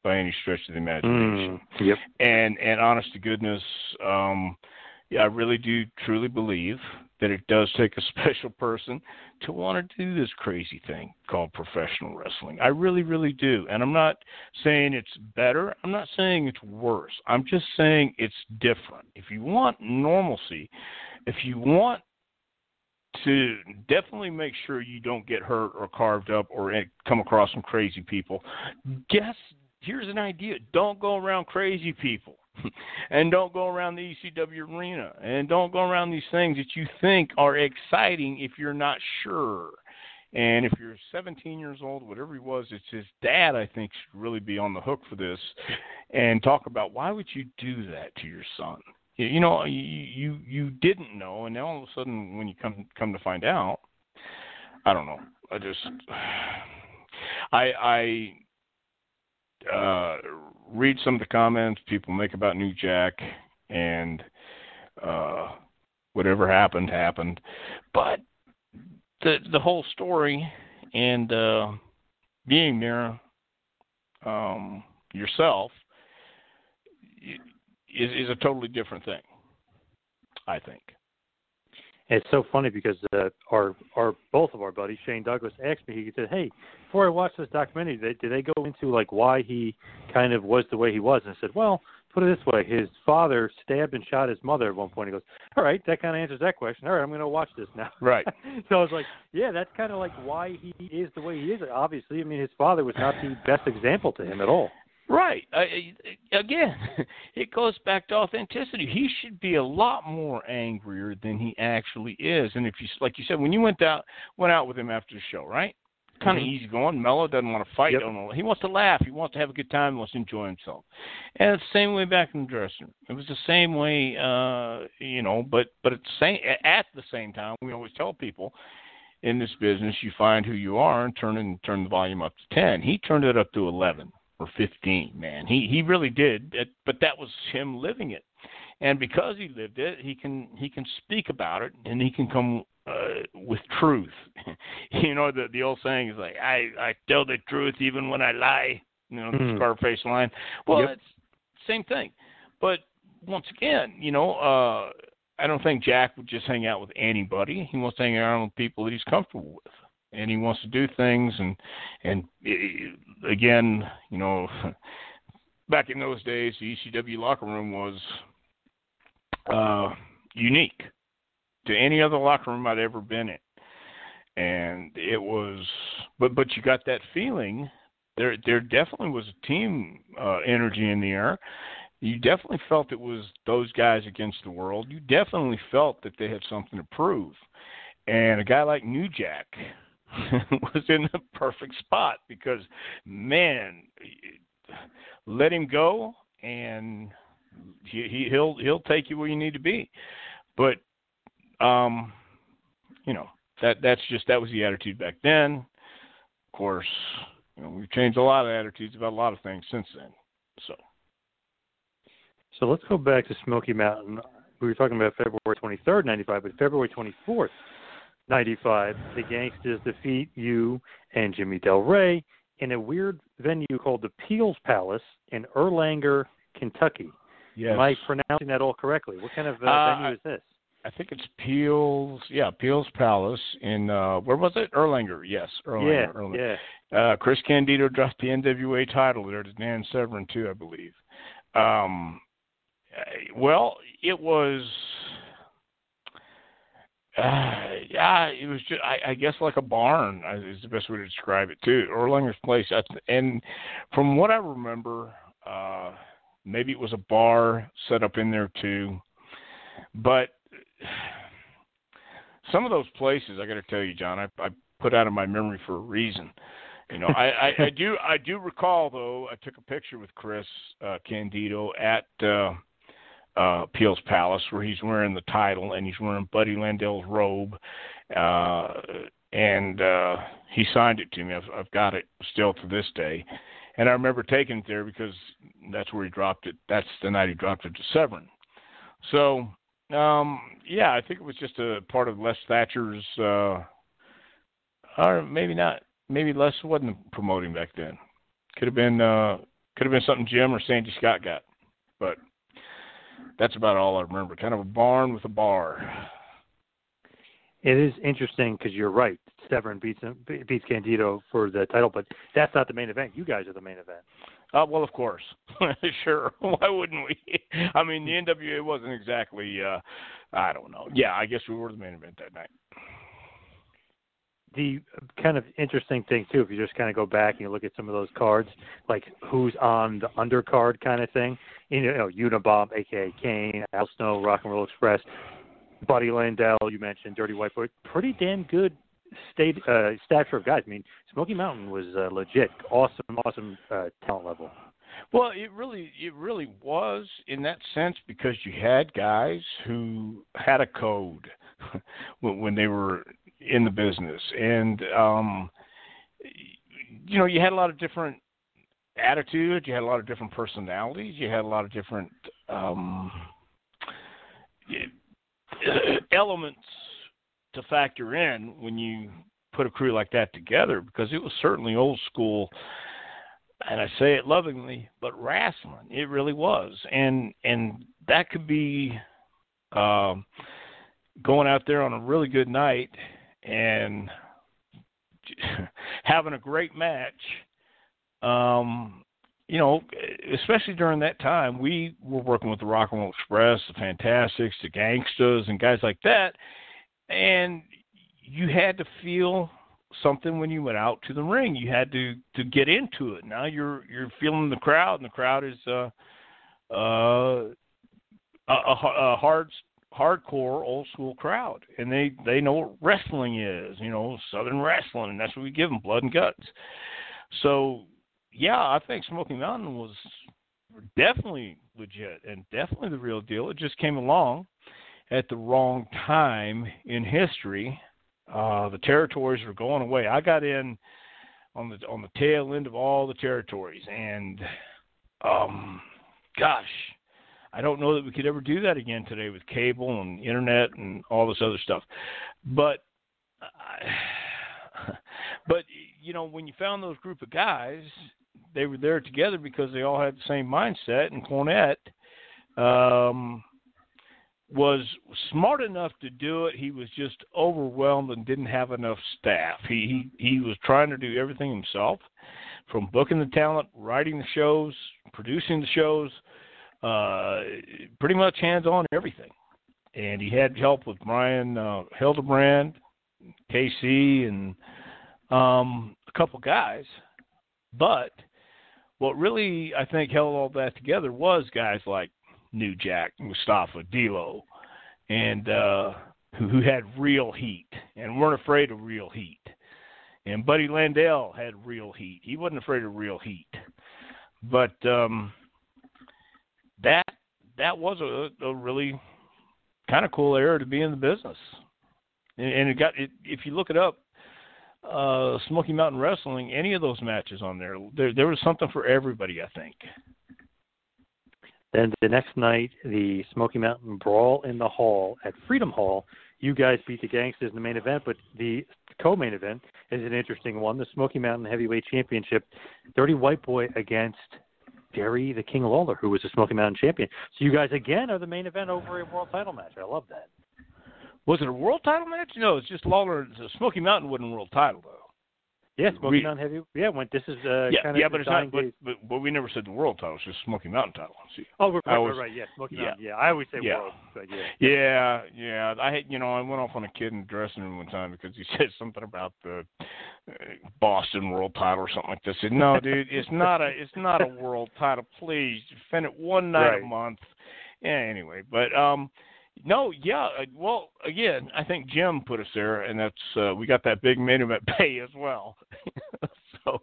by any stretch of the imagination Yep. and and honest to goodness, um, yeah, I really do truly believe that it does take a special person to want to do this crazy thing called professional wrestling. I really, really do. And I'm not saying it's better. I'm not saying it's worse. I'm just saying it's different. If you want normalcy, if you want to definitely make sure you don't get hurt or carved up or come across some crazy people, guess here's an idea. Don't go around crazy people. and don't go around the ECW arena. And don't go around these things that you think are exciting if you're not sure. And if you're 17 years old, whatever he was, it's his dad, I think, should really be on the hook for this and talk about why would you do that to your son? You know, you you, you didn't know, and now all of a sudden, when you come come to find out, I don't know. I just, I I uh, read some of the comments people make about New Jack, and uh, whatever happened happened. But the the whole story and uh, being there um, yourself is is a totally different thing. I think. It's so funny because uh, our our both of our buddies, Shane Douglas, asked me. He said, "Hey, before I watched this documentary, did, did they go into like why he kind of was the way he was?" And I said, "Well, put it this way: his father stabbed and shot his mother at one point." He goes, "All right, that kind of answers that question. All right, I'm going to watch this now." Right. so I was like, "Yeah, that's kind of like why he is the way he is. Obviously, I mean, his father was not the best example to him at all." Right. I, again, it goes back to authenticity. He should be a lot more angrier than he actually is. And if you, like you said, when you went out went out with him after the show, right? Kind of Mhm. easy going. Mellow doesn't want to fight. Yep. Don't know. He wants to laugh. He wants to have a good time. He wants to enjoy himself. And it's the same way back in the dressing room. It was the same way, uh, you know. But but at the same at the same time, we always tell people in this business, you find who you are and turn and turn the volume up to ten. He turned it up to eleven or fifteen. Man, he he really did. But that was him living it, and because he lived it, he can he can speak about it and he can come uh, with truth. you know the the old saying is like I I tell the truth even when I lie. You know the Mhm. Scarface line. Well, Yep. it's same thing. But once again, you know, uh I don't think Jack would just hang out with anybody. He wants to hang out with people that he's comfortable with, and he wants to do things. And and again, you know, back in those days, the ECW locker room was uh, unique to any other locker room I'd ever been in, and it was. But but you got that feeling. There there definitely was a team uh, energy in the air you definitely felt it was those guys against the world. You definitely felt that they had something to prove. And a guy like New Jack was in the perfect spot because, man, let him go and he, he he'll he'll take you where you need to be. But um, you know that that's just that was the attitude back then. Of course, you know, we've changed a lot of attitudes about a lot of things since then. So. So let's go back to Smoky Mountain. We were talking about February 23rd, 95, but February 24th, 95, the Gangstas defeat you and Jimmy Del Rey in a weird venue called the Peels Palace in Erlanger, Kentucky. Yes. Am I pronouncing that all correctly? What kind of uh, Uh, venue is this? I think it's Peel's. Yeah, Peel's Palace in uh where was it? Erlanger. Yes, Erlanger. yeah, Erlanger. yeah. Uh, Chris Candido dropped the NWA title there to Dan Severn too, I believe. Um, uh, well, it was. Uh, yeah, it was just, I, I guess, like a barn uh, is the best way to describe it too. Erlanger's place, I and from what I remember, uh, maybe it was a bar set up in there too. But some of those places, I got to tell you, John, I, I put out of my memory for a reason. You know, I, I, I do I do recall though I took a picture with Chris uh, Candido at uh, uh, Peel's Palace where he's wearing the title and he's wearing Buddy Landel's robe, uh, and uh, he signed it to me. I've, I've got it still to this day, and I remember taking it there because that's where he dropped it. That's the night he dropped it to Severn. So um, yeah, I think it was just a part of Les Thatcher's, uh, or maybe not. Maybe Les wasn't promoting back then. Could have been, uh, could have been something Jim or Sandy Scott got, but that's about all I remember. Kind of a barn with a bar. It is interesting because you're right. Severn beats beats Candido for the title, but that's not the main event. You guys are the main event. Uh, well, of course, sure. Why wouldn't we? I mean, the NWA wasn't exactly. uh I don't know. Yeah, I guess we were the main event that night. The kind of interesting thing too, if you just kind of go back and you look at some of those cards, like who's on the undercard kind of thing. You know, Unabomb, aka Kane, Al Snow, Rock and Roll Express, Buddy Landel, you mentioned, Dirty White Boy. Pretty damn good state uh, stature of guys. I mean, Smoky Mountain was uh, legit, awesome, awesome uh, talent level. Well, it really, it really was in that sense because you had guys who had a code when when they were in the business, and um, you know, you had a lot of different attitudes, you had a lot of different personalities, you had a lot of different um, elements to factor in when you put a crew like that together because it was certainly old school and I say it lovingly, but wrestling. It really was, and and that could be um, going out there on a really good night and having a great match. Um, you know, especially during that time, we were working with the Rock and Roll Express, the Fantastics, the Gangstas, and guys like that, and you had to feel something when you went out to the ring. You had to to get into it. Now you're you're feeling the crowd, and the crowd is uh, uh, a, a, a hard hardcore old school crowd, and they they know what wrestling is. You know, Southern wrestling, and that's what we give them, blood and guts. So, yeah, I think Smoky Mountain was definitely legit and definitely the real deal. It just came along at the wrong time in history. Uh, the territories were going away. I got in on the on the tail end of all the territories, and um, gosh, I don't know that we could ever do that again today with cable and internet and all this other stuff. But, I, but you know, when you found those group of guys, they were there together because they all had the same mindset. And Cornette um, was smart enough to do it. He was just overwhelmed and didn't have enough staff. He he, he was trying to do everything himself, from booking the talent, writing the shows, producing the shows uh, pretty much hands on everything. And he had help with Brian uh, Hildebrand, KC, and um, a couple guys. But what really I think held all that together was guys like New Jack, Mustafa, D'Lo, and uh, who, who had real heat and weren't afraid of real heat. And Buddy Landel had real heat. He wasn't afraid of real heat. But um, that that was a, a really kind of cool era to be in the business. And, and it got it, if you look it up, uh, Smoky Mountain Wrestling, any of those matches on there, there, there was something for everybody, I think. Then the next night, the Smoky Mountain Brawl in the Hall at Freedom Hall. You guys beat the Gangstas in the main event, but the co-main event is an interesting one: the Smoky Mountain Heavyweight Championship. Dirty White Boy against Jerry the King of Lawler, who was a Smoky Mountain champion. So you guys again are the main event over a world title match. I love that. Was it a world title match? No, it's just Lawler. Smoky Mountain wasn't a world title though. Yeah, Smoky we, Mountain Heavy. Yeah, when this is uh, yeah, kind of yeah, but it's not. But, but, but we never said the world title. It's just Smoky Mountain title. See, oh, right, right, right, right. Yeah, Smoky yeah. Mountain. Yeah, I always say yeah. world. But yeah. Yeah, yeah. I had, you know, I went off on a kid in the dressing room one time because he said something about the Boston world title or something like this. Said, no, dude, it's not a, it's not a world title. Please defend it one night right. a month. Yeah. Anyway, but um. No, yeah. Uh, well, again, I think Jim put us there, and that's uh, we got that big main event pay as well. so,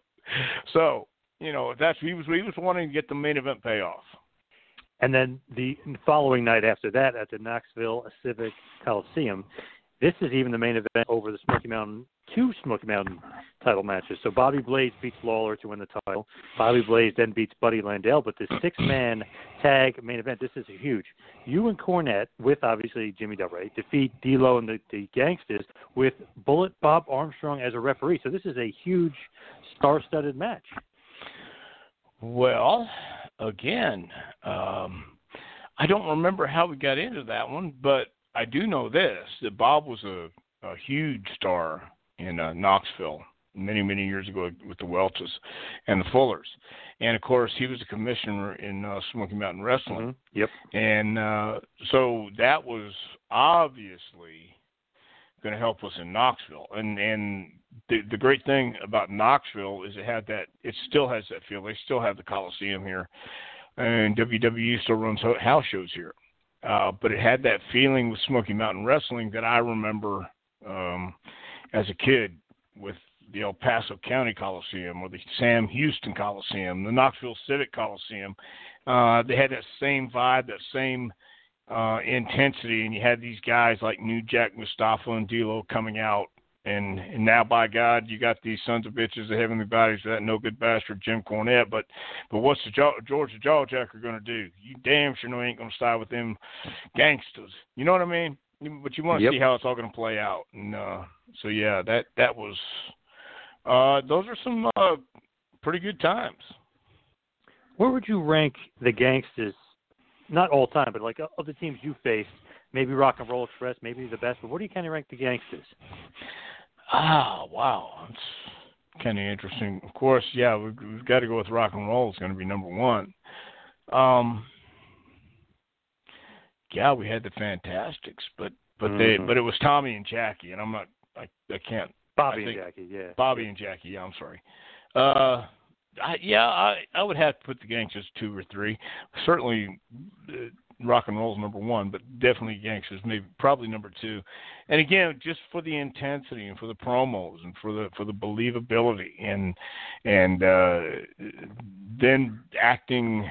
so you know, that's he was he was wanting to get the main event payoff. And then the following night after that, at the Knoxville Civic Coliseum, this is even the main event over the Smoky Mountain two Smoky Mountain title matches. So Bobby Blaze beats Lawler to win the title. Bobby Blaze then beats Buddy Landel. But the six man tag main event, this is huge. You and Cornette, with obviously Jimmy Del Rey, defeat D'Lo and the, the Gangstas with Bullet Bob Armstrong as a referee. So this is a huge star studded match. Well, again, um, I don't remember how we got into that one, but I do know this that Bob was a, a huge star in uh, Knoxville many many years ago with the Welches and the Fullers, and of course he was a commissioner in uh, Smoky Mountain Wrestling. Mm-hmm. Yep. And uh, so that was obviously going to help us in Knoxville. And and the the great thing about Knoxville is it had that it still has that feel. They still have the Coliseum here, and WWE still runs house shows here. Uh, but it had that feeling with Smoky Mountain Wrestling that I remember um, as a kid with the El Paso County Coliseum or the Sam Houston Coliseum, the Knoxville Civic Coliseum. Uh, they had that same vibe, that same uh, intensity, and you had these guys like New Jack Mustafa and D'Lo coming out and, and now, by God, you got these sons of bitches, the heavenly bodies, that no good bastard Jim Cornette. But but what's the jaw, George the Jawjacker going to do? You damn sure know ain't going to side with them gangsters. You know what I mean? But you want to yep. see how it's all going to play out. And uh, so yeah, that that was uh, those are some uh, pretty good times. Where would you rank the gangsters? Not all time, but like of the teams you faced, maybe Rock and Roll Express, maybe the best. But where do you kind of rank the gangsters? Ah, wow. It's kind of interesting. Of course, yeah, we've, we've got to go with rock and roll. It's going to be number one. Um, yeah, we had the Fantastics, but but mm-hmm. they but it was Tommy and Jackie, and I'm not I I can't Bobby and Jackie, yeah. Bobby and Jackie. Yeah, I'm sorry. Uh, I, yeah, I I would have to put the Gangstas two or three. Certainly, uh, Rock and Roll's number one, but definitely Gangstas, maybe probably number two. And again, just for the intensity and for the promos and for the for the believability and and uh, then acting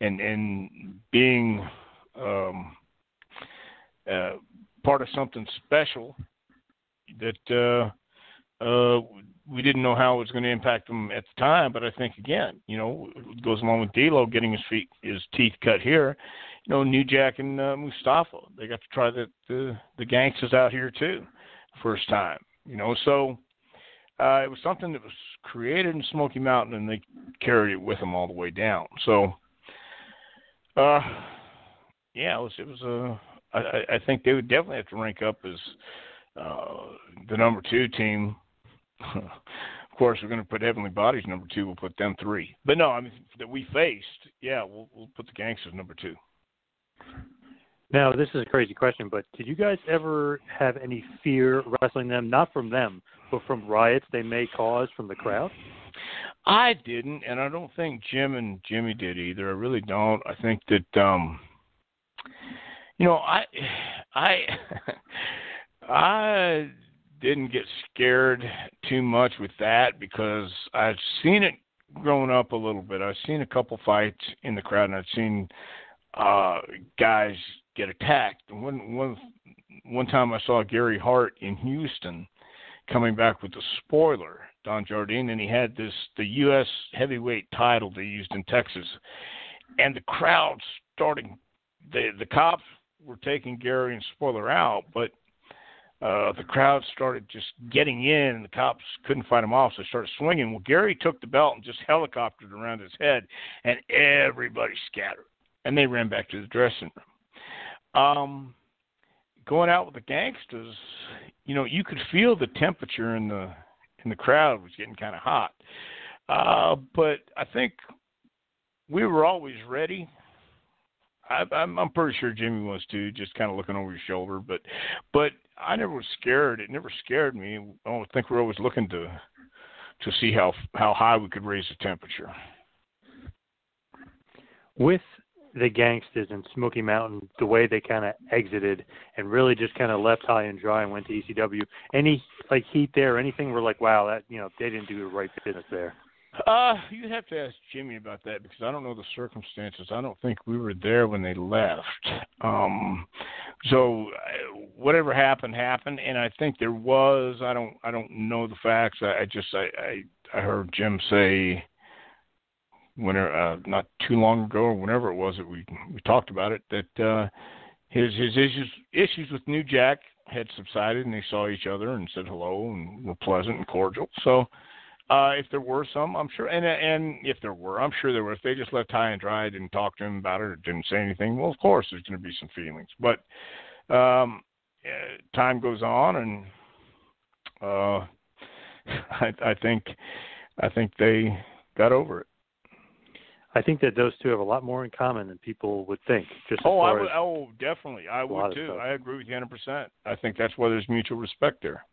and and being um, uh, part of something special that uh, uh, we didn't know how it was going to impact them at the time. But I think again, you know, it goes along with D'Lo getting his feet, his teeth cut here. You know, New Jack and uh, Mustafa, they got to try the, the the gangsters out here too, first time. You know, so uh, it was something that was created in Smoky Mountain, and they carried it with them all the way down. So, uh, yeah, it was it was a. I, I- I think they would definitely have to rank up as uh, the number two team. of course, we're going to put Heavenly Bodies number two. We'll put them three. But no, I mean that we faced. Yeah, we'll we'll put the Gangstas number two. Now, this is a crazy question, but did you guys ever have any fear wrestling them, not from them, but from riots they may cause from the crowd? I didn't, and I don't think Jim and Jimmy did either. I really don't. I think that um you know, I I I didn't get scared too much with that because I've seen it growing up a little bit. I've seen a couple fights in the crowd and I've seen uh guys get attacked. One one one time I saw Gary Hart in Houston coming back with the spoiler, Don Jardine, and he had this the U.S. heavyweight title they used in Texas, and the crowd starting the the cops were taking Gary and spoiler out, but uh, the crowd started just getting in, and the cops couldn't fight him off, so they started swinging. Well, Gary took the belt and just helicoptered around his head, and everybody scattered, and they ran back to the dressing room. Um, going out with the gangsters, you know, you could feel the temperature in the in the crowd was getting kind of hot. Uh, but I think we were always ready. I, I'm, I'm pretty sure Jimmy was too, just kind of looking over his shoulder. But, but I never was scared. It never scared me. I don't think we're always looking to to see how how high we could raise the temperature. With the gangsters in Smoky Mountain, the way they kind of exited and really just kind of left high and dry and went to ECW. Any like heat there, anything? We're like, wow, that you know they didn't do the right business there. Uh, you'd have to ask Jimmy about that because I don't know the circumstances. I don't think we were there when they left. Um, so uh, whatever happened happened, and I think there was. I don't. I don't know the facts. I, I just. I, I. I heard Jim say when uh, not too long ago or whenever it was that we we talked about it that uh, his his issues issues with New Jack had subsided and they saw each other and said hello and were pleasant and cordial. So uh, if there were some, I'm sure, and and if there were, I'm sure there were. If they just left high and dry, didn't talk to him about it, or didn't say anything, well, of course, there's going to be some feelings. But um, uh, time goes on, and uh, I, I think I think they got over it. I think that those two have a lot more in common than people would think. Just Oh, I would. Oh, definitely, I would too. I agree with you 100. percent I think that's why there's mutual respect there.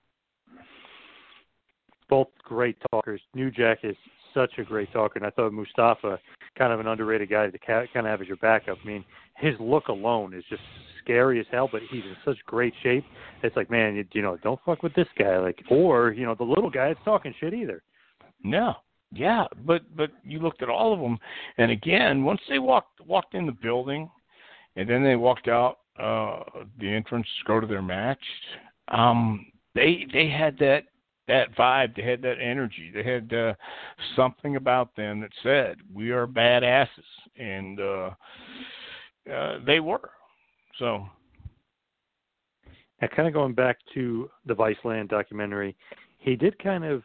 Both great talkers. New Jack is such a great talker, and I thought Mustafa, kind of an underrated guy to kind of have as your backup. I mean, his look alone is just scary as hell, but he's in such great shape. It's like, man, you, you know, don't fuck with this guy, like, or you know, the little guy that's talking shit either. No. Yeah, but but you looked at all of them, and again, once they walked walked in the building, and then they walked out uh the entrance to go to their match, um, they they had that that vibe, they had that energy, they had uh, something about them that said we are badasses, and uh, uh, they were. So And kind of going back to the Viceland documentary, he did kind of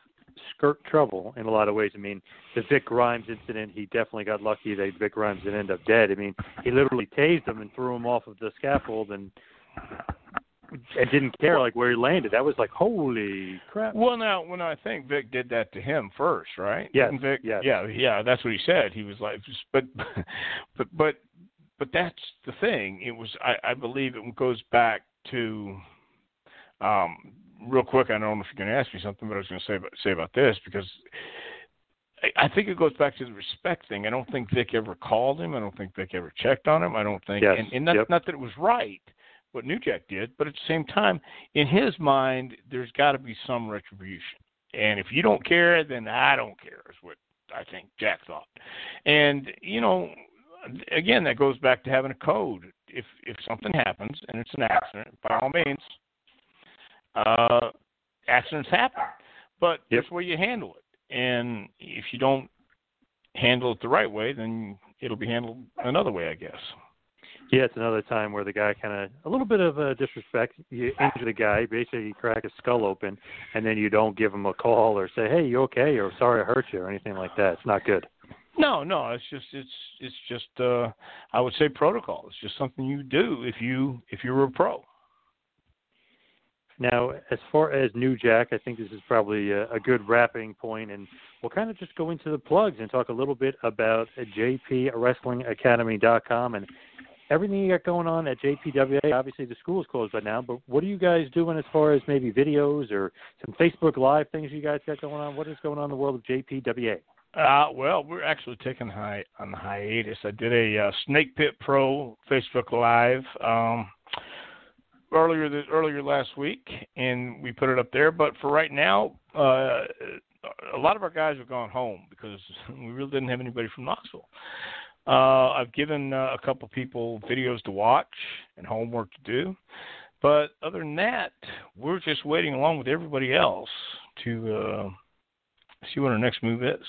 skirt trouble in a lot of ways. I mean, the Vic Grimes incident, he definitely got lucky that Vic Grimes didn't end up dead. I mean, he literally tased him and threw him off of the scaffold and and didn't care like where he landed. That was like holy crap. Well, now when I think Vic did that to him first, right? Yeah, Vic, yes. yeah, yeah. That's what he said. He was like, but, but, but, but that's the thing. It was. I, I believe it goes back to um real quick, I don't know if you're going to ask me something, but I was going to say about, say about this because I, think it goes back to the respect thing. I don't think Vic ever called him. I don't think Vic ever checked on him. I don't think, yes. and, and not, yep. not that it was right what New Jack did, but at the same time, in his mind, there's got to be some retribution. And if you don't care, then I don't care. Is what I think Jack thought. And you know, again, that goes back to having a code. If if something happens and it's an accident, by all means, uh, accidents happen. But yep. that's where you handle it. And if you don't handle it the right way, then it'll be handled another way, I guess. Yeah, it's another time where the guy kind of a little bit of a disrespect. You injure the guy, basically you crack his skull open, and then you don't give him a call or say, "Hey, you okay?" or "Sorry, I hurt you" or anything like that. It's not good. No, no, it's just it's it's just uh I would say protocol. It's just something you do if you if you're a pro. Now, as far as New Jack, I think this is probably a, a good wrapping point, and we'll kind of just go into the plugs and talk a little bit about JPWrestlingAcademy.com and everything you got going on at JPWA. Obviously, the school is closed by now, but what are you guys doing as far as maybe videos or some Facebook Live things you guys got going on? What is going on in the world of JPWA? Uh, well, we're actually taking hi- on hiatus. I did a uh, Snake Pit Pro Facebook Live. Um, earlier this, earlier last week, and we put it up there. But for right now, uh, a lot of our guys have gone home because we really didn't have anybody from Knoxville. Uh, I've given uh, a couple people videos to watch and homework to do, but other than that, we're just waiting along with everybody else to uh, see what our next move is.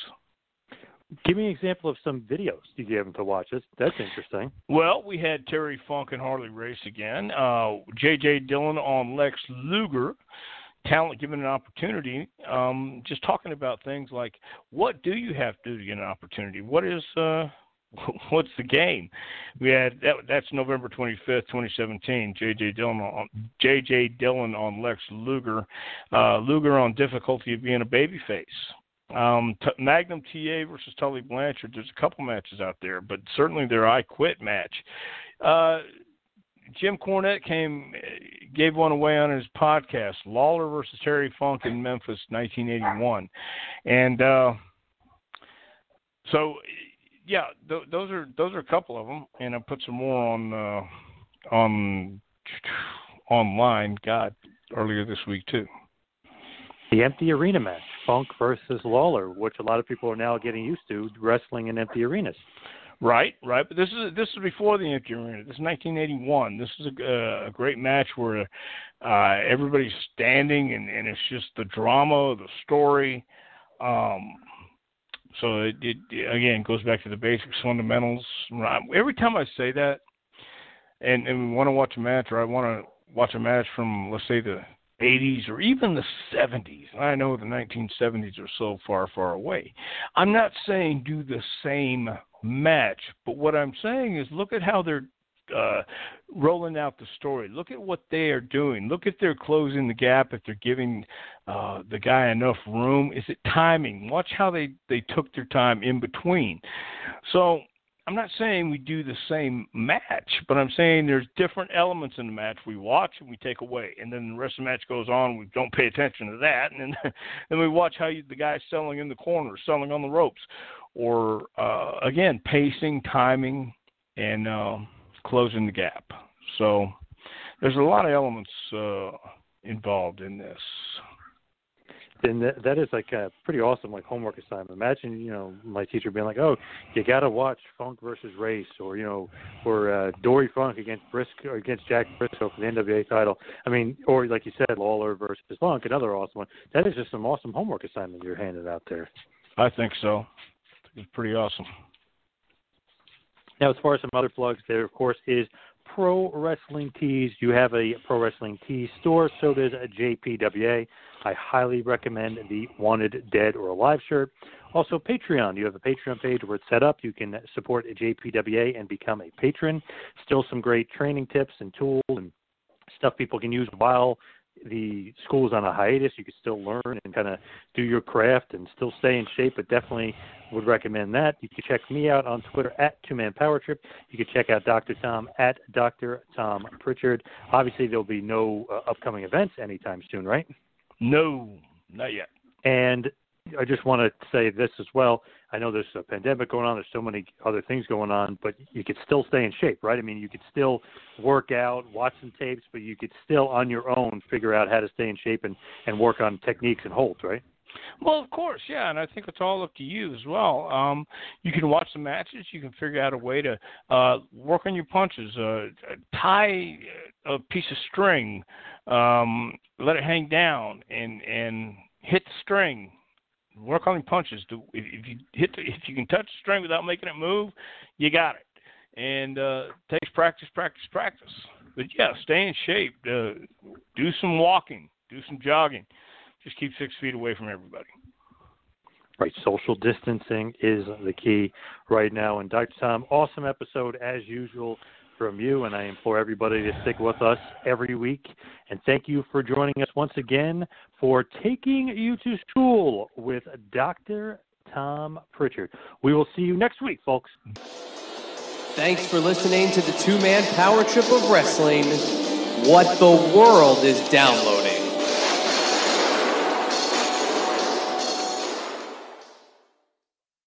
Give me an example of some videos you gave them to watch. That's, that's interesting. Well, we had Terry Funk and Harley Race again. Uh, J.J. Dillon on Lex Luger. Talent given an opportunity. Um, just talking about things like what do you have to do to get an opportunity? What is uh, what's the game? We had that, that's November 25th, 2017. JJ Dillon on JJ Dillon on Lex Luger. Uh, Luger on difficulty of being a babyface. Um, T- Magnum TA versus Tully Blanchard. There's a couple matches out there, but certainly their I Quit match. Uh, Jim Cornette came, gave one away on his podcast, Lawler versus Terry Funk in Memphis, 1981, and uh, so yeah, th- those are those are a couple of them, and I put some more on uh, on online. God, earlier this week too the empty arena match, Funk versus Lawler, which a lot of people are now getting used to wrestling in empty arenas. Right, right. But this is this is before the empty arena. This is 1981. This is a, a great match where uh, everybody's standing and, and it's just the drama, the story. Um, so it, it again goes back to the basics, fundamentals. Every time I say that, and and we want to watch a match, or I want to watch a match from let's say the 80s or even the 70s. I know the 1970s are so far, far away. I'm not saying do the same match, but what I'm saying is look at how they're uh, rolling out the story. Look at what they are doing. Look if they're closing the gap, if they're giving uh, the guy enough room. Is it timing? Watch how they, they took their time in between. So I'm not saying we do the same match, but I'm saying there's different elements in the match we watch and we take away, and then the rest of the match goes on. We don't pay attention to that, and then, then we watch how you, the guy's selling in the corner, selling on the ropes, or uh, again pacing, timing, and uh, closing the gap. So there's a lot of elements uh, involved in this And that, that is like a pretty awesome like homework assignment. Imagine you know my teacher being like, "Oh, you got to watch Funk versus Race," or you know, or uh, Dory Funk against Briscoe against Jack Briscoe for the NWA title. I mean, or like you said, Lawler versus Funk, another awesome one. That is just some awesome homework assignment you're handing out there. I think so. It's pretty awesome. Now, as far as some other plugs, there of course is Pro Wrestling Tees. You have a Pro Wrestling Tees store, so does a JPWA. I highly recommend the Wanted Dead or Alive shirt. Also, Patreon. You have a Patreon page where it's set up. You can support a JPWA and become a patron. Still some great training tips and tools and stuff people can use while the school's on a hiatus, you could still learn and kind of do your craft and still stay in shape. But definitely would recommend that. You can check me out on Twitter at Two Man Power Trip. You can check out Dr. Tom at Dr. Tom Prichard. Obviously, there'll be no uh, upcoming events anytime soon, right? No, not yet. And I just want to say this as well. I know there's a pandemic going on. There's so many other things going on, but you could still stay in shape, right? I mean, you could still work out, watch some tapes, but you could still on your own figure out how to stay in shape and and work on techniques and holds, right? Well, of course, yeah, and I think it's all up to you as well. Um, you can watch the matches. You can figure out a way to uh, work on your punches. Uh, tie a piece of string, um, let it hang down, and and hit the string on calling punches. If, if you hit the, if you can touch the string without making it move, you got it. And uh, takes practice, practice, practice. But yeah, stay in shape. Uh, do some walking. Do some jogging. Just keep six feet away from everybody. Right, social distancing is the key right now. And Dr. Tom, awesome episode as usual from you, and I implore everybody to stick with us every week. And thank you for joining us once again for Taking You to School with Dr. Tom Prichard. We will see you next week, folks. Thanks for listening to the two man power trip of wrestling. What the world is downloading.